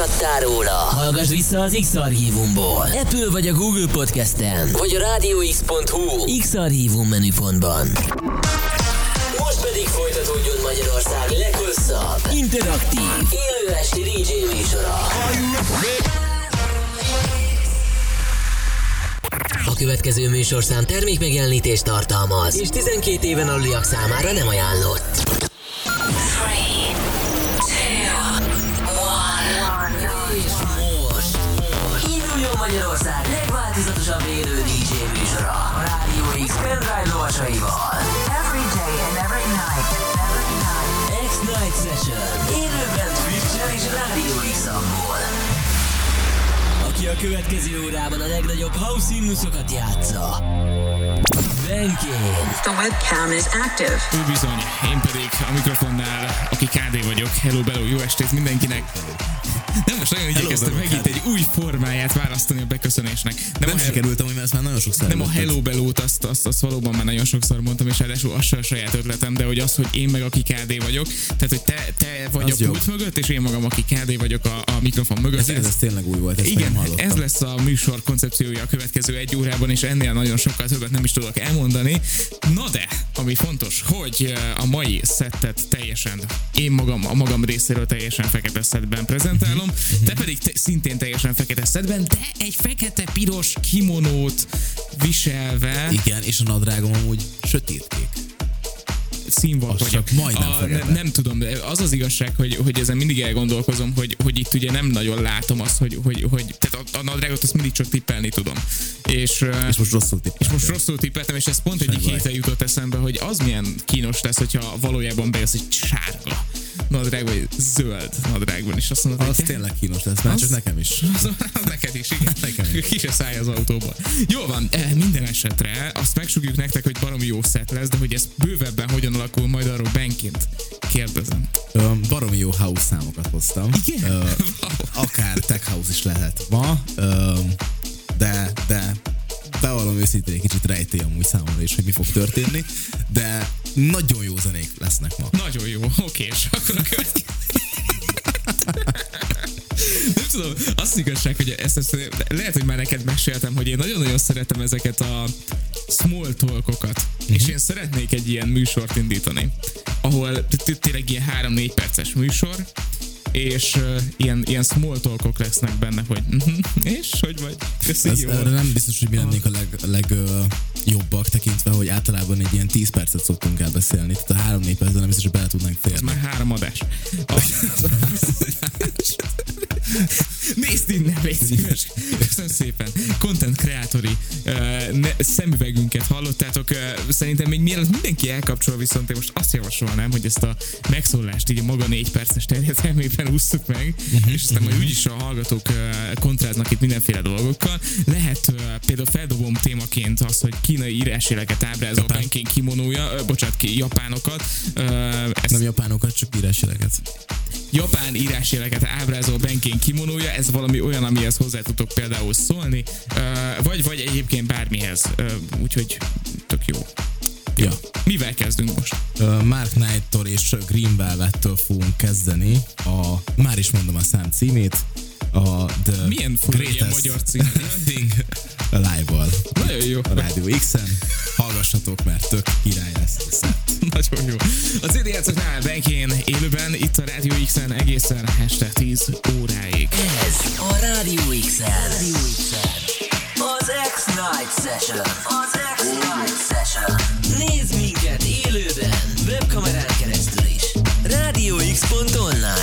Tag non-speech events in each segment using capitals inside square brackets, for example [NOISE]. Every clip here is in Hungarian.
lemaradtál róla, hallgass vissza az X-Archívumból. Apple vagy a Google Podcast-en, vagy a rádióx.hu X-Archívum menüpontban. Most pedig folytatódjon Magyarország leghosszabb, interaktív, élő esti DJ műsora. A következő műsorszám termékmegjelenítést tartalmaz, és 12 éven aluliak számára nem ajánlott. A következő órában a legnagyobb house himnuszokat játsza. Benkén. The webcam is active. Ő bizony, én pedig a mikrofonnál, aki KD vagyok. Hello, bello, jó estét mindenkinek. Nem most nagyon igyekeztem megint egy új formáját választani a beköszönésnek. Nem, Nem a, sikerült, amúgy, mert ezt már nagyon sokszor nem a előtted. Hello Bellót, azt, azt, azt valóban már nagyon sokszor mondtam, és ráadásul az se a saját ötletem, de hogy az, hogy én meg aki KD vagyok, tehát hogy te, te vagy Az a pult mögött, és én magam aki KD vagyok a, a mikrofon mögött. Ez igaz, ez tényleg új volt, ezt Igen, ez lesz a műsor koncepciója a következő egy órában, és ennél nagyon sokkal többet nem is tudok elmondani. Na de, ami fontos, hogy eh, a mai szettet teljesen, én magam, a magam részéről teljesen fekete szettben prezentálom, Mhm. te pedig te, szintén teljesen fekete szettben, de egy fekete-piros kimonót viselve Igen, és a nadrágom amúgy sötétkék. színvak vagyok. majdnem a, fekete. nem, tudom, de az az igazság, hogy, hogy ezen mindig elgondolkozom, hogy, hogy itt ugye nem nagyon látom azt, hogy, hogy, hogy tehát a, a nadrágot azt mindig csak tippelni tudom. És, És most rosszul tippeltem. és most rosszul tippeltem, és ez pont egyik baj. héten jutott eszembe, hogy az milyen kínos lesz, hogyha valójában bejössz egy sárga nadrág, vagy zöld nadrágban, és azt mondod, Az hogy tényleg kínos lesz, már Az- csak nekem is. az, [LAUGHS] az neked is, igen. [LAUGHS] Nekem is. Ki se szállj az autóból. Jó van, eh, minden esetre azt megsugjuk nektek, hogy baromi jó szett lesz, de hogy ez bővebben hogyan alakul, majd arról benként kérdezem. Ö, baromi jó house számokat hoztam. Igen? Ö, [LAUGHS] akár tech house is lehet ma, ö, de, de bevallom őszintén egy kicsit rejtély amúgy számomra is, hogy mi fog történni, de nagyon jó zenék lesznek ma. Nagyon jó, oké, és akkor a következő. [LAUGHS] Nem tudom, azt igazság, hogy ezt, ezt lehet, hogy már neked meséltem, hogy én nagyon-nagyon szeretem ezeket a small talkokat, és én szeretnék egy ilyen műsort indítani, ahol tényleg ilyen 3-4 perces műsor, és uh, ilyen, ilyen small talkok lesznek benne, hogy mhm, és hogy vagy? Köszi, Ez, jó. erre nem biztos, hogy mi lennénk a leg, leg jobbak tekintve, hogy általában egy ilyen 10 percet szoktunk elbeszélni. Tehát a 3-4 percben nem biztos, hogy bele tudnánk Ez férni. már három adás. [LAUGHS] A... Nézd innen, légy szíves. Köszönöm szépen. Content kreatori uh, ne, szemüvegünket hallottátok. Uh, szerintem még mielőtt mindenki elkapcsol, viszont én most azt javasolnám, hogy ezt a megszólást így a maga négy perces terjedelmében ússzuk meg, és aztán majd úgyis a hallgatók uh, kontráznak itt mindenféle dolgokkal. Lehet uh, például feldobom témaként azt, hogy kínai írásjeleket ábrázol Japán. Penkén kimonója, uh, bocsánat, ki, japánokat. Uh, ezt Nem japánokat, csak írásjeleket. Japán írásjeleket ábrázol Benkén kimonója, ez valami olyan, amihez hozzá tudok például szólni, vagy, vagy egyébként bármihez, úgyhogy tök jó. Ja. Mivel kezdünk most? Mark Knight-tól és Green Velvet-től fogunk kezdeni. A, már is mondom a szám címét. A The Milyen Greatest magyar cím. Thing Live-val. Nagyon jó. A Rádió X-en. Hallgassatok, mert tök király lesz szett. Nagyon jó. Az idén játszoknál Benkén élőben, itt a Rádió X-en egészen este 10 óráig. Ez a Rádió X-en. Az X-Night Session. Az X-Night Session. Nézd minket élőben, webkamerán keresztül is. RádioX.online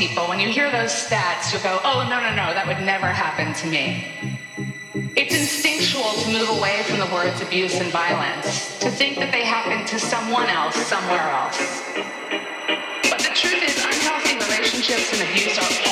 people, when you hear those stats, you'll go, oh, no, no, no, that would never happen to me. It's instinctual to move away from the words abuse and violence, to think that they happen to someone else somewhere else. But the truth is, unhealthy relationships and abuse are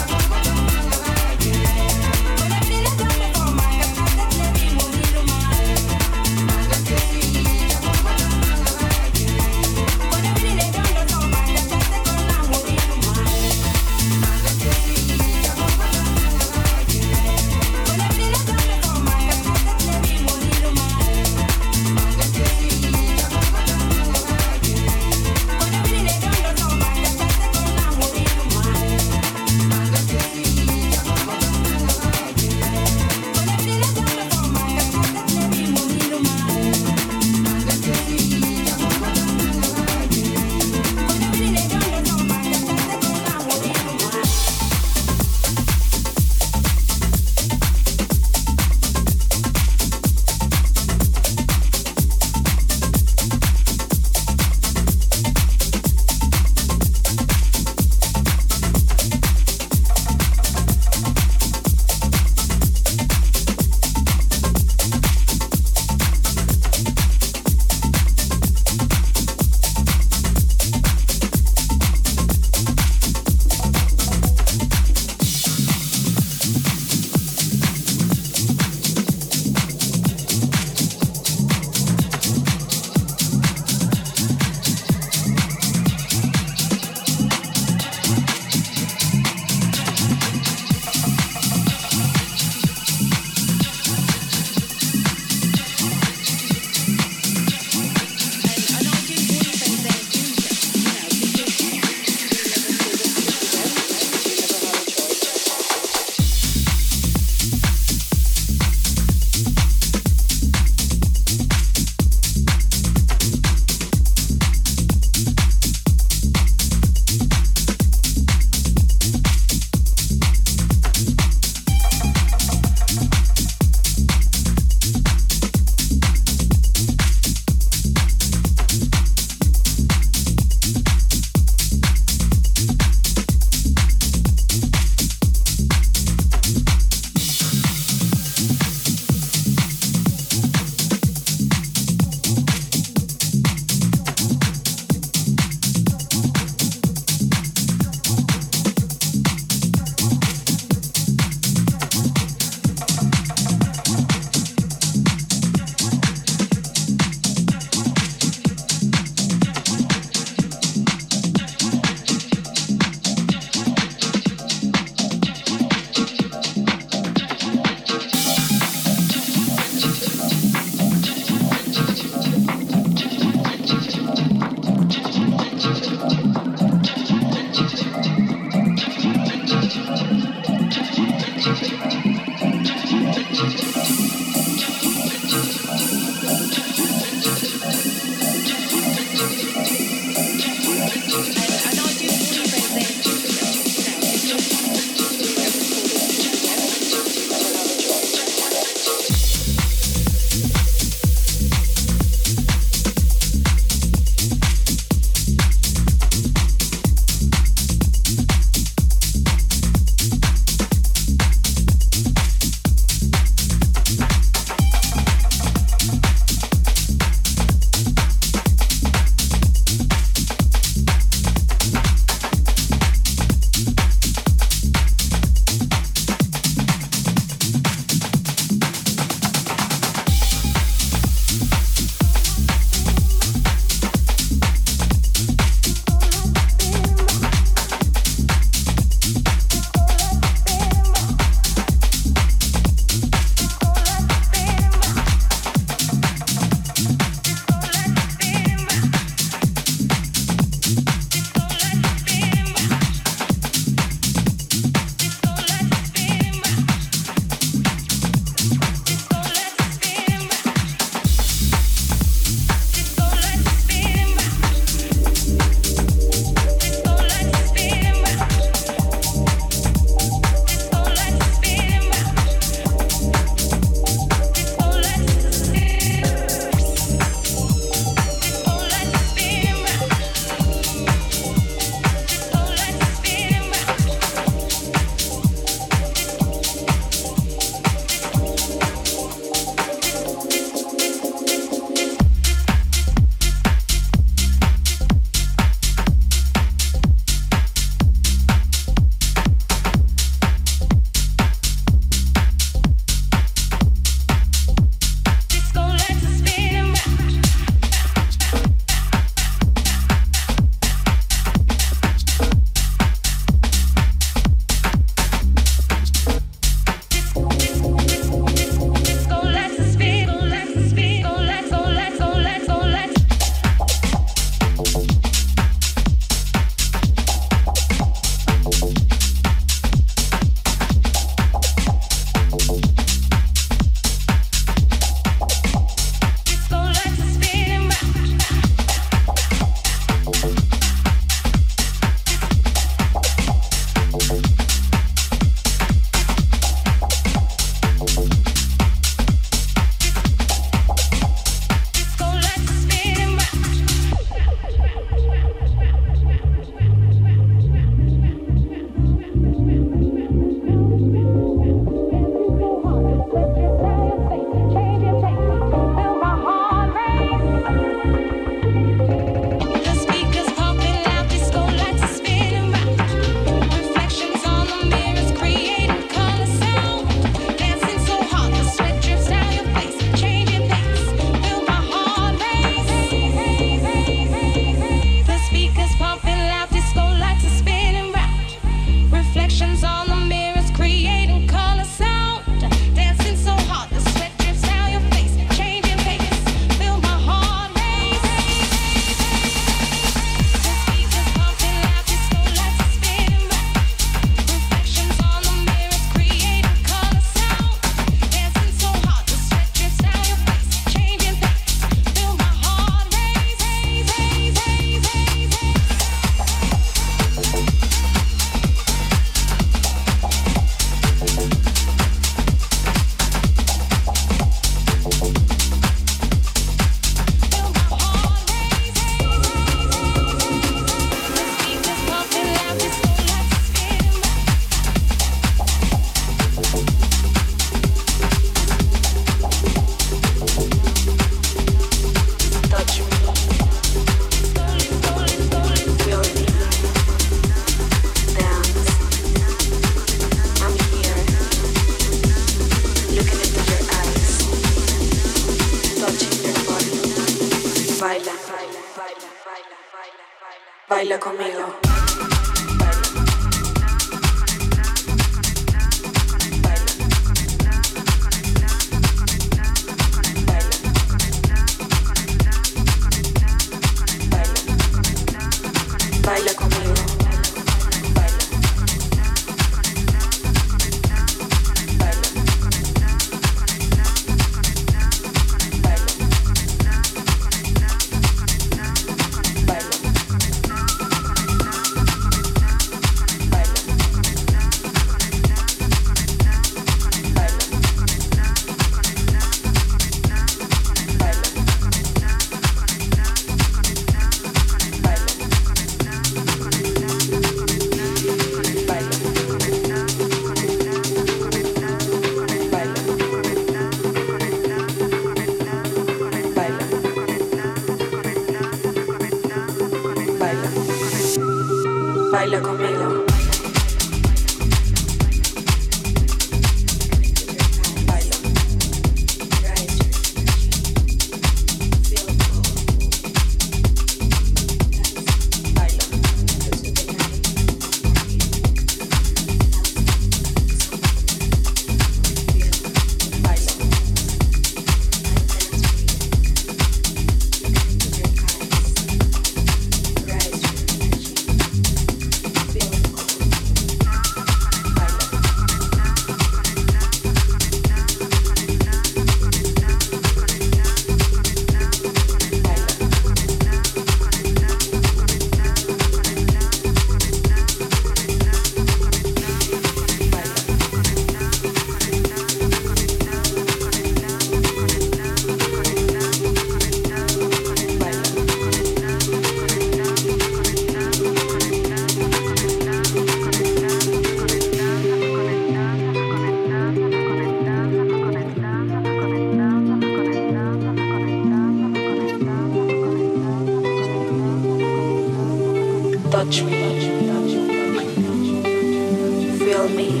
Me.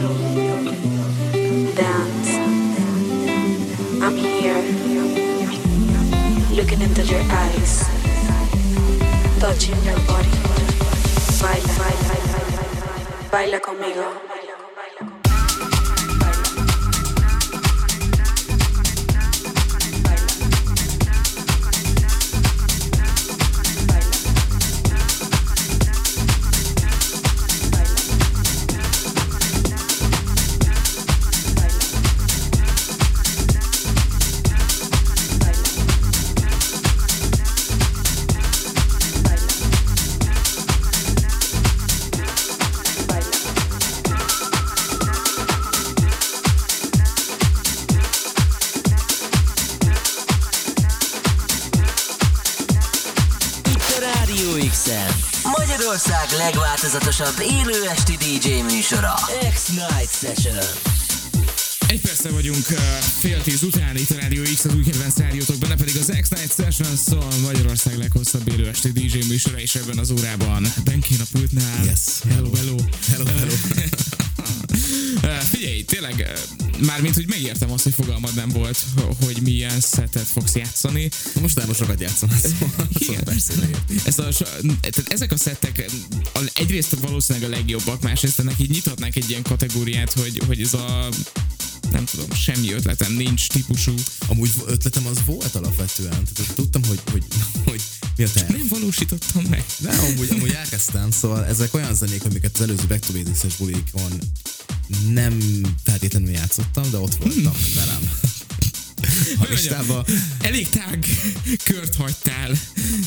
Dance. I'm here. Looking into your eyes. Touching your body. Baila, baila, baila, baila conmigo. Legváltozatosabb élő esti DJ műsora. X-Night Session. Egy persze vagyunk fél tíz után, itt a Rádió X, az új kedvenc rádiótok, benne pedig az X-Night Session szól Magyarország leghosszabb élő esti DJ műsora, és ebben az órában Benkén a pultnál. Yes. Hello, hello. Hello, hello. Uh, [LAUGHS] figyelj, tényleg, mármint, hogy megértem azt, hogy fogalmad nem volt, hogy milyen szetet fogsz játszani. Most nem sokat játszom. Szóval, [LAUGHS] Igen. szóval persze, megérti. Ez a, tehát ezek a szettek egyrészt valószínűleg a legjobbak, másrészt ennek így nyithatnánk egy ilyen kategóriát, hogy, hogy ez a nem tudom, semmi ötletem nincs típusú. Amúgy ötletem az volt alapvetően. Tehát tudtam, hogy, hogy, hogy mi a terv. Nem valósítottam meg. Nem, amúgy, amúgy elkezdtem, szóval ezek olyan zenék, amiket az előző Back to Basics-es bulikon nem feltétlenül játszottam, de ott voltak velem. [LAUGHS] A listába. Elég tág kört hagytál.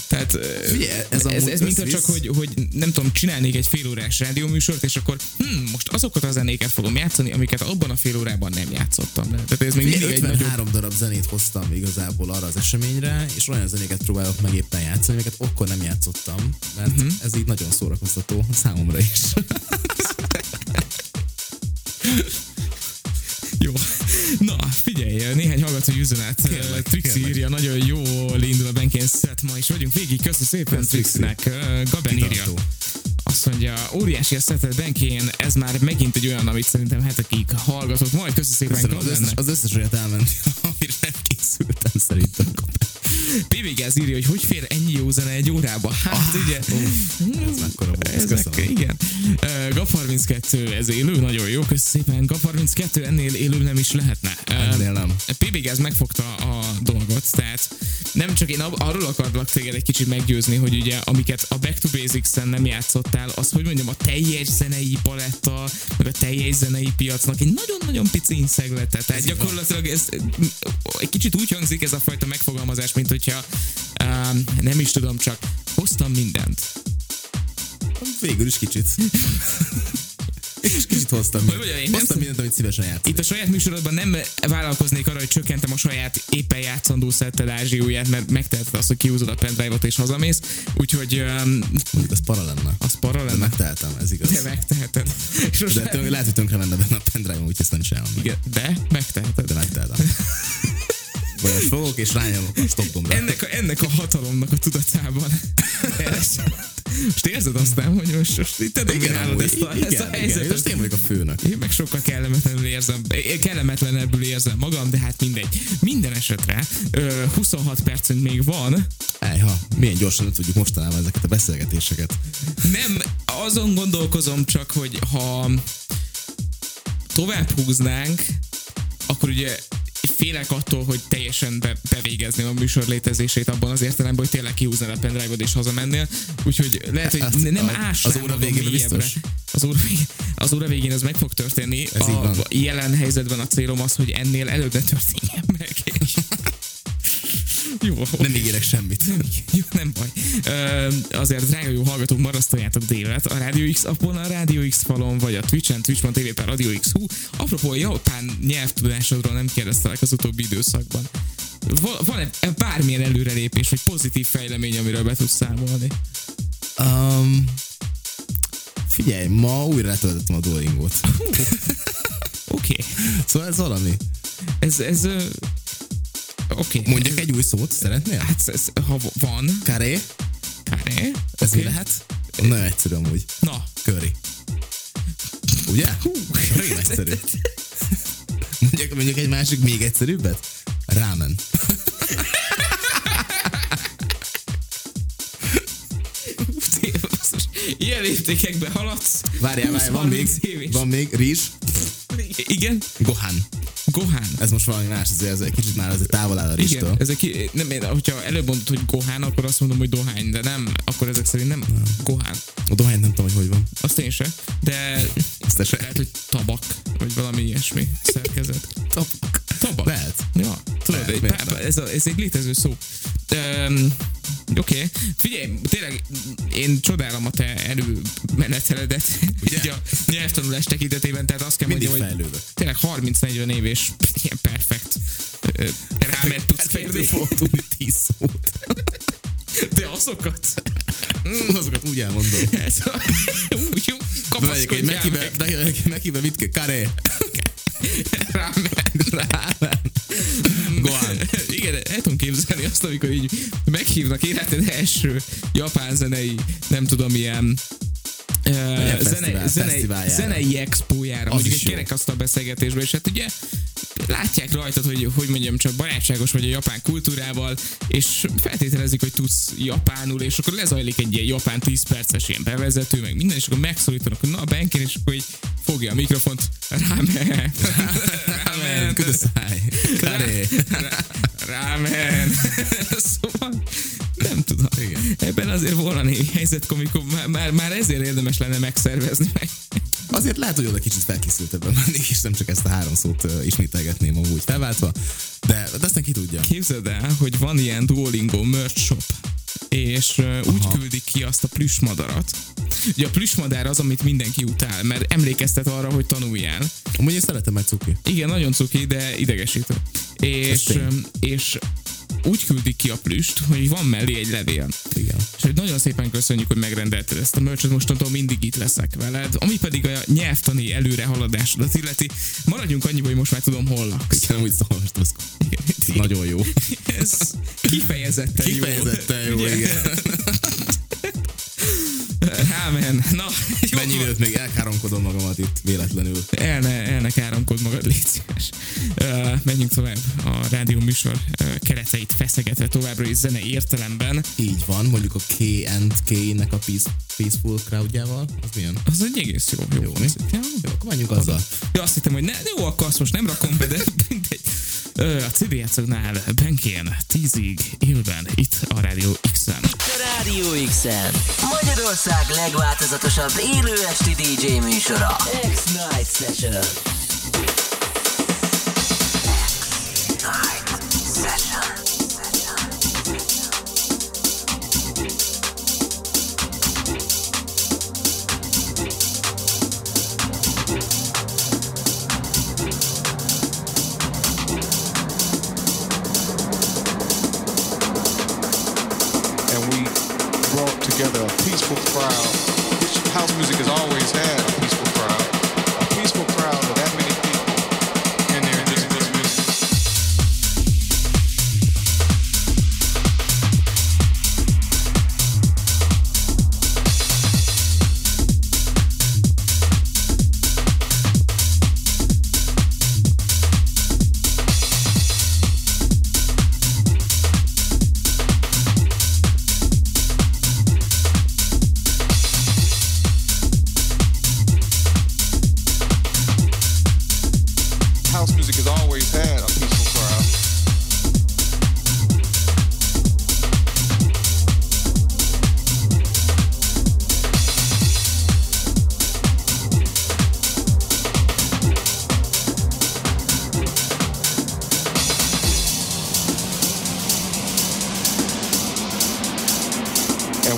Tehát Figyelj, ez ez, ez mint csak, hogy, hogy nem tudom, csinálnék egy fél órás rádióműsort, és akkor hm, most azokat a zenéket fogom játszani, amiket abban a fél órában nem játszottam. Tehát ez még mindig egy nagyobb 53 darab zenét hoztam igazából arra az eseményre, és olyan zenéket próbálok meg éppen játszani, amiket akkor nem játszottam, mert uh-huh. ez így nagyon szórakoztató számomra is. Jó. Na, figyelj, néhány hallgatói üzenet. Kérlek, Trixi kérlek. írja, nagyon jól indul a Benkén szett ma is vagyunk végig. Köszönöm szépen Kösz, Trixi. Trixnek. Gaben írja. Azt mondja, óriási a szetet Benkén, ez már megint egy olyan, amit szerintem hetekig hallgatott. Majd köszönöm szépen Köszönöm, az összes, az összes olyat elment, [LAUGHS] amire Gáz írja, hogy hogy fér ennyi jó zene egy órába. Hát ugye, Ez mekkora volt, igen. Uh, GAP 32, ez élő, nagyon jó, kösz szépen. GAP 32 ennél élő nem is lehetne. Uh, Ennél nem. PB Gáz megfogta a dolgot, tehát nem csak én arról akarlak téged egy kicsit meggyőzni, hogy ugye amiket a Back to Basics-en nem játszottál, az hogy mondjam, a teljes zenei paletta, meg a teljes zenei piacnak egy nagyon-nagyon pici inszeglete. Tehát gyakorlatilag ez egy kicsit úgy hangzik ez a fajta megfogalmazás, mint hogyha um, nem is tudom, csak hoztam mindent. Végül is kicsit. És kicsit hoztam. Hogy mondjam, én hoztam mindent, amit szívesen játszik. Itt a saját műsorodban nem vállalkoznék arra, hogy csökkentem a saját éppen játszandó szettel ázsióját, mert megteheted azt, hogy kiúzod a pendrive-ot és hazamész, úgyhogy um, Mondjuk az para lenne. az para De lenne. megtehetem, ez igaz. De megteheted. Most De tőle, lehet, hogy tönkre menne benne a pendrive úgyhogy ezt nem elmondom. igen, de megteheted. De megtehetem. Most fogok, és rányom a stop gombra. Ennek a, ennek a hatalomnak a tudatában. Most érzed aztán, hogy most, most itt te dominálod ezt a, igen, ezt a igen, helyzetet. Most én vagyok a főnök. Én meg sokkal kellemetlenül érzem, én kellemetlenebbül érzem magam, de hát mindegy. Minden esetre ö, 26 percünk még van, Ejha, milyen gyorsan tudjuk mostanában ezeket a beszélgetéseket. Nem, azon gondolkozom csak, hogy ha tovább húznánk, akkor ugye félek attól, hogy teljesen be, bevégezném a műsor létezését abban az értelemben, hogy tényleg kihúznál a pendrive-od és hazamennnél. Úgyhogy lehet, hogy Az- nem a- ásnám az óra végén biztos. Az óra, végén, az óra végén ez meg fog történni. Ez így a, van. a jelen helyzetben a célom az, hogy ennél előbb ne történjen meg. És... Jó, Nem ígérek semmit. Jó, nem baj. Ö, azért drága jó hallgatók, marasztaljátok délet a Radio X appon, a Radio X falon, vagy a Twitch-en, twitch.tv per Radio X hú. Apropó, japán nyelvtudásodról nem kérdeztelek az utóbbi időszakban. Va- Van-e bármilyen előrelépés, vagy pozitív fejlemény, amiről be tudsz számolni? Um, figyelj, ma újra letöltöttem a Duolingot. [LAUGHS] Oké. Okay. Szóval ez valami. Ez, ez, oké. Okay. Mondjak egy új szót, szeretnél? Hát ez, ha van, Karé? káré. Ez Oké. mi lehet? Nagyon egyszerű amúgy. Na, Curry. Ugye? Rém egyszerű. Mondjak, mondjuk egy másik még egyszerűbbet? Rámen. [LAUGHS] ilyen léptékekbe haladsz. Várjál, várjál, van 20-30 még, év is. van még rizs, Igen, gohan. Gohán. Ez most valami más, ez, ez egy kicsit már ez távol áll a Igen, rizstől. ezek, ki- nem, én, hogyha előbb mondod, hogy Gohán, akkor azt mondom, hogy Dohány, de nem, akkor ezek szerint nem Gohán. A dohányt nem tudom, hogy hogy van. Azt én se, de [LAUGHS] Azt te se. lehet, hogy tabak, vagy valami ilyesmi szerkezet. Tabak. Tabak. Lehet. Ja, tudod, Lehet, egy pár, ez, a, ez egy létező szó. Um, Oké, okay. figyelj, tényleg én csodálom a te erőmeneteledet ugye a nyelvtanulás tekintetében, tehát azt kell Mindig mondjam, hogy tényleg 30-40 év és ilyen perfekt rámet tudsz férni. Fogok tudni tíz szót. De azokat? Azokat úgy elmondom. Ez úgy, kapaszkodjál mekibe, meg. mekibe mit kell? Karé. Rámen. Rámen. Gohan. [LAUGHS] Igen, el tudom képzelni azt, amikor így meghívnak életed első japán zenei, nem tudom, ilyen fesztivál- zene, fesztiváljára. zenei expójára, Az mondjuk egy kerekasztal beszélgetésbe, és hát ugye látják rajtad, hogy, hogy mondjam, csak barátságos vagy a japán kultúrával, és feltételezik, hogy tudsz japánul, és akkor lezajlik egy ilyen japán 10 perces ilyen bevezető, meg minden, és akkor megszólítanak, hogy na, Benkin, és akkor így fogja a mikrofont, rámen, rámen, Kudasai. Karé. Rá- Rámen. szóval nem tudom. Igen. Ebben azért volna némi helyzet, amikor már, már, már ezért érdemes lenne megszervezni meg. Azért lehet, hogy oda kicsit felkészültebben mennék, és nem csak ezt a három szót ismételgetném amúgy felváltva, de, de aztán ki tudja. Képzeld el, hogy van ilyen Duolingo merch shop, és uh, úgy küldik ki azt a plüssmadarat. Ugye a plüssmadár az, amit mindenki utál, mert emlékeztet arra, hogy tanuljál. Amúgy én szeretem meg cuki. Igen, nagyon cuki, de idegesítő. És, és úgy küldik ki a plüst, hogy van mellé egy levél. Igen. És hogy nagyon szépen köszönjük, hogy megrendelted ezt a merchet, mostantól mindig itt leszek veled. Ami pedig a nyelvtani előrehaladásodat illeti, maradjunk annyiba, hogy most már tudom, hol laksz. Igen, úgy szól, most ez nagyon jó. Ez kifejezetten, Kifejezetten jó, Ugye? igen. Ámen. Na, jó Mennyi időt még elkáromkodom magamat itt véletlenül. El ne, el ne káromkod magad, légy szíves. Uh, menjünk tovább a rádió műsor uh, kereteit feszegetve továbbra is zene értelemben. Így van, mondjuk a K&K-nek a Peace, Peaceful crowdjával. Az milyen? Az egy egész jó. Jó, Jó, mi? Ja, Jó, akkor menjünk azzal. Ja, azt hittem, hogy ne, jó, akkor azt most nem rakom be, de A CD játszóknál Benkén, tízig, élben, itt a Rádió X-en. Rádió X-en. Magyarország legváltozatosabb élő esti DJ műsora. X-Night Session. Crowd, which house music has always had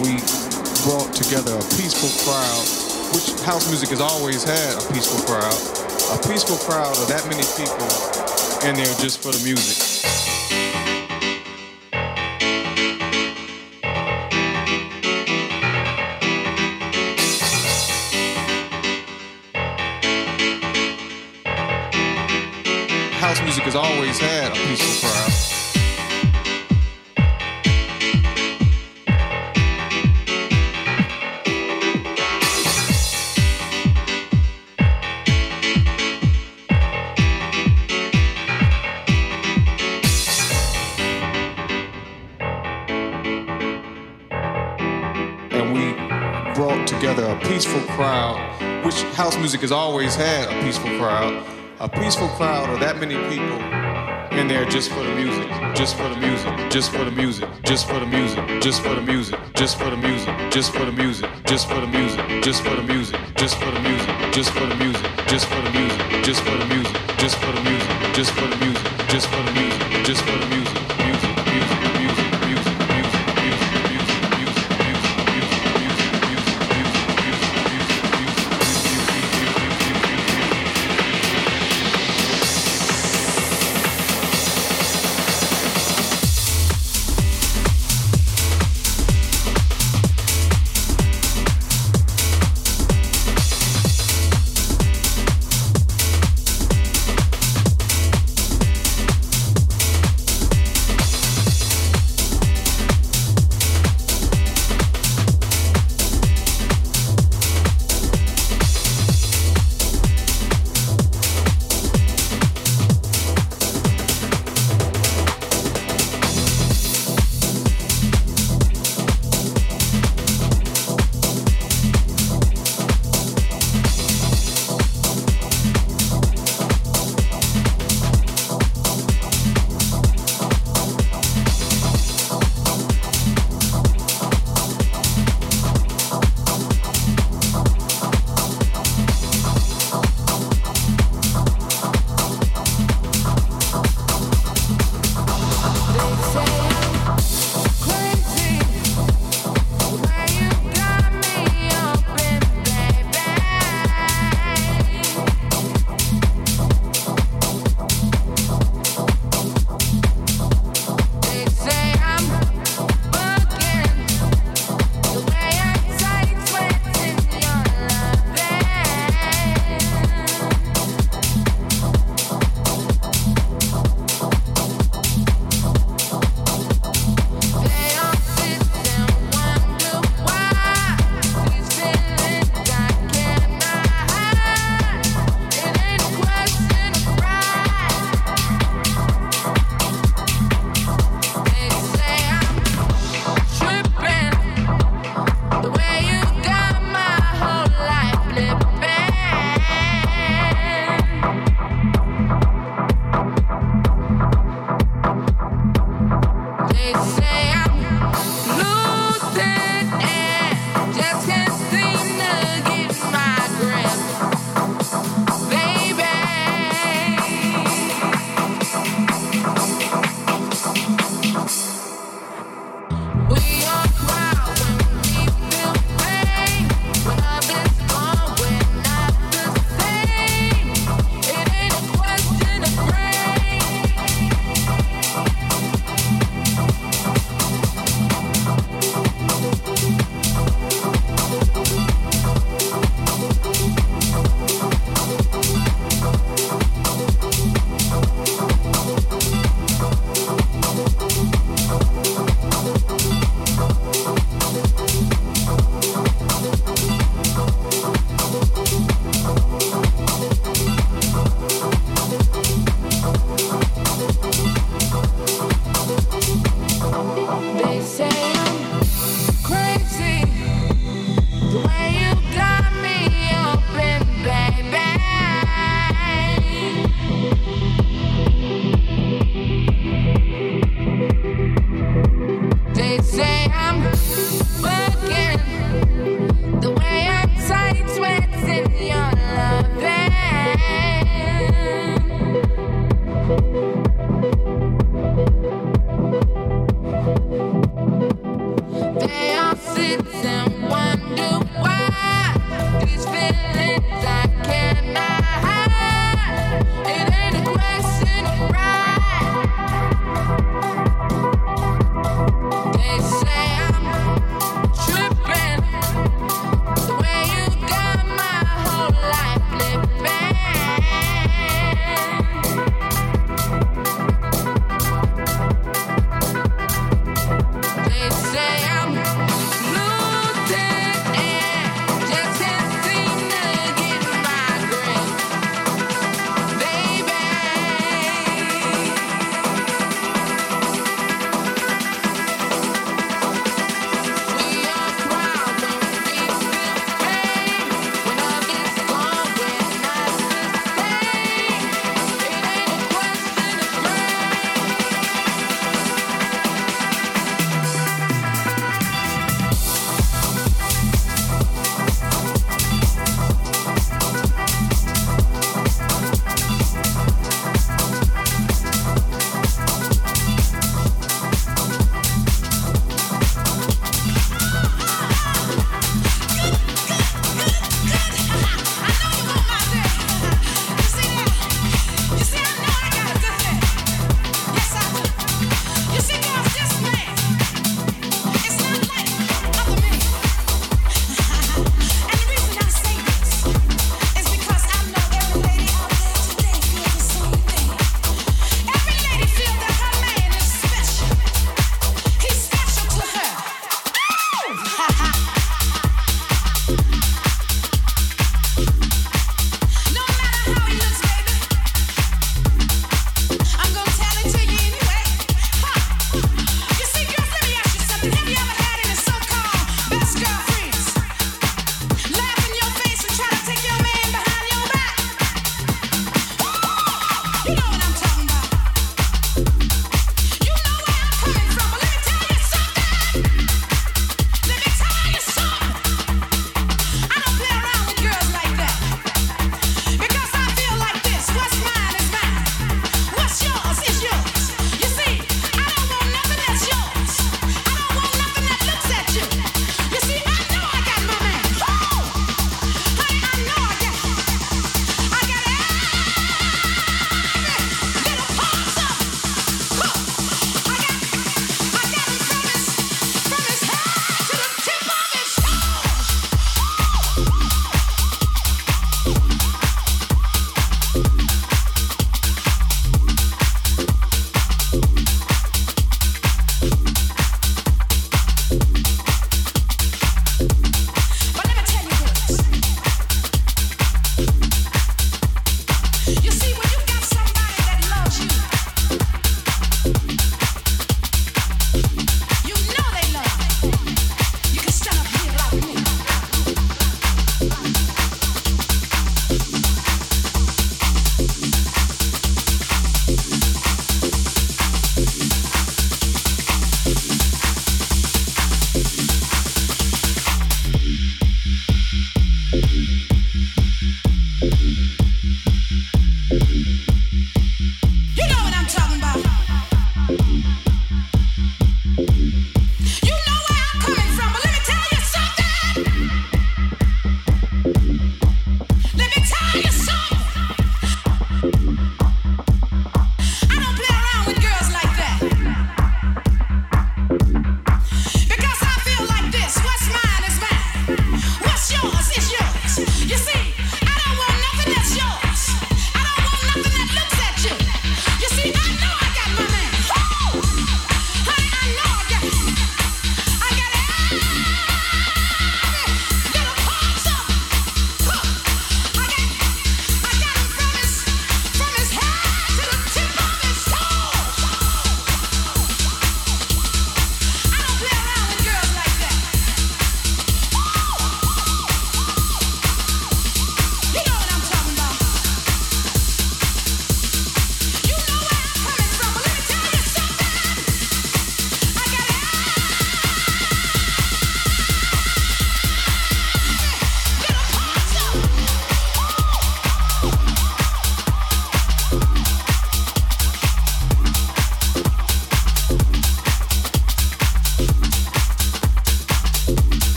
we brought together a peaceful crowd, which house music has always had a peaceful crowd, a peaceful crowd of that many people in there just for the music. House music has always had a peaceful crowd. Music has always had a peaceful crowd, a peaceful crowd of that many people in there just for the music, just for the music, just for the music, just for the music, just for the music, just for the music, just for the music, just for the music, just for the music, just for the music, just for the music, just for the music, just for the music, just for the music, just for the music, just for the music, just for the music,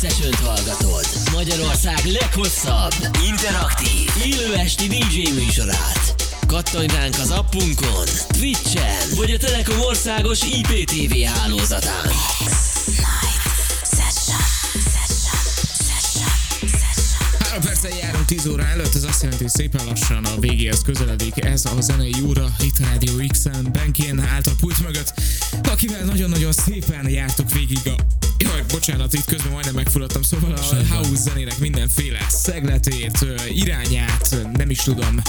Session-t hallgatod. Magyarország leghosszabb, interaktív, élő esti DJ műsorát. Kattanj ránk az appunkon, Twitch-en, vagy a Telekom országos IPTV hálózatán. Három perccel járunk 10 óra előtt, ez azt jelenti, hogy szépen lassan a végéhez közeledik ez a zenei óra itt a Radio X-en, Benkén által pult mögött, akivel nagyon-nagyon szépen jártuk végig a bocsánat, itt közben majdnem megfulladtam, szóval a Semmi baj. house zenének mindenféle szegletét, irányát, nem is tudom,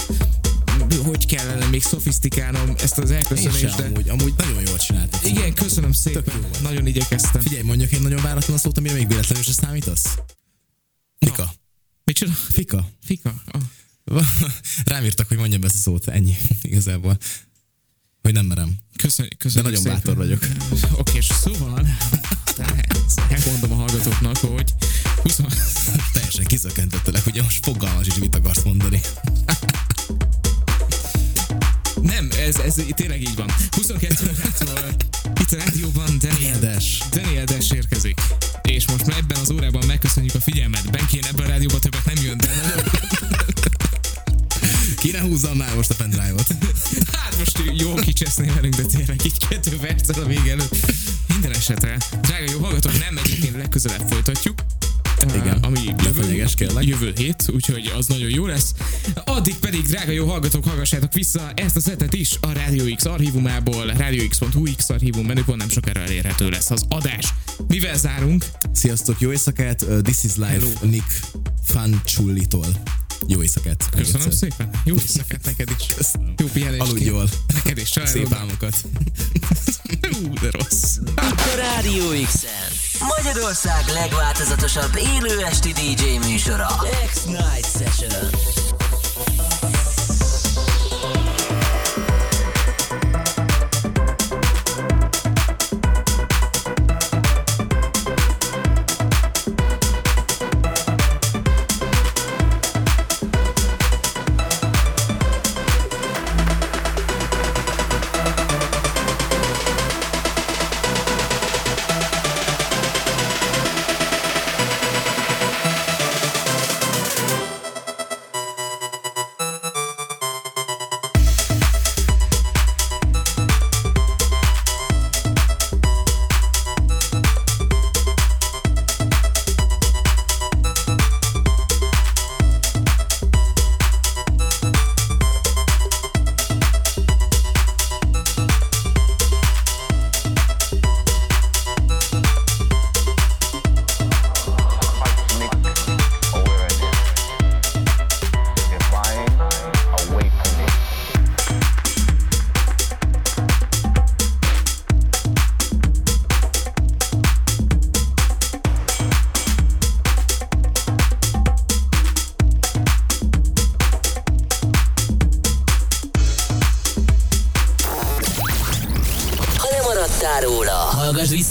hogy kellene még szofisztikálnom ezt az Én elköszönést, de amúgy, amúgy nagyon jól csináltad. igen, köszönöm szépen, nagyon igyekeztem. Figyelj, mondjak egy nagyon váratlan szót, amire még véletlenül se számítasz? Fika. Micsoda? Fika. Fika? Oh. [LAUGHS] Rám írtak, hogy mondjam ezt a szót, ennyi [LAUGHS] igazából. Hogy nem merem. Köszönjük, köszönjük nagyon szépen. bátor vagyok. Oké, és szóval, elmondom a hallgatóknak, hogy 20, [LAUGHS] Teljesen kiszökkentettelek, ugye most fogalmas is mit akarsz mondani. nem, ez, ez tényleg így van. 22 órától itt a rádióban Daniel Des. Daniel érkezik. És most már ebben az órában megköszönjük a figyelmet. Benkén ebben a rádióban többet nem jön, de nagyon, Ki ne húzzam már most a pendrive-ot? hát most jó kicsesznél velünk, de tényleg így kettő perccel a vége előtt. Minden esetre, drága jó hallgatók, nem egyébként legközelebb folytatjuk. Igen. Ami jövő, kérlek. jövő hét, úgyhogy az nagyon jó lesz. Addig pedig, drága jó hallgatók, hallgassátok vissza ezt a szetet is a Radio X archívumából, radiox.hu X archívum menüpont nem sokára elérhető lesz az adás. Mivel zárunk? Sziasztok, jó éjszakát! Uh, This is Life Hello. Nick Fanciullitól. Jó éjszakát! Köszönöm egyszer. szépen. Jó éjszakát neked is. Köszönöm. Jó pihenést. Aludj jól. Neked is Szép családodnak. álmokat. Ú, de rossz. A Rádió X-en. Magyarország legváltozatosabb élő esti DJ műsora. X-Night Session.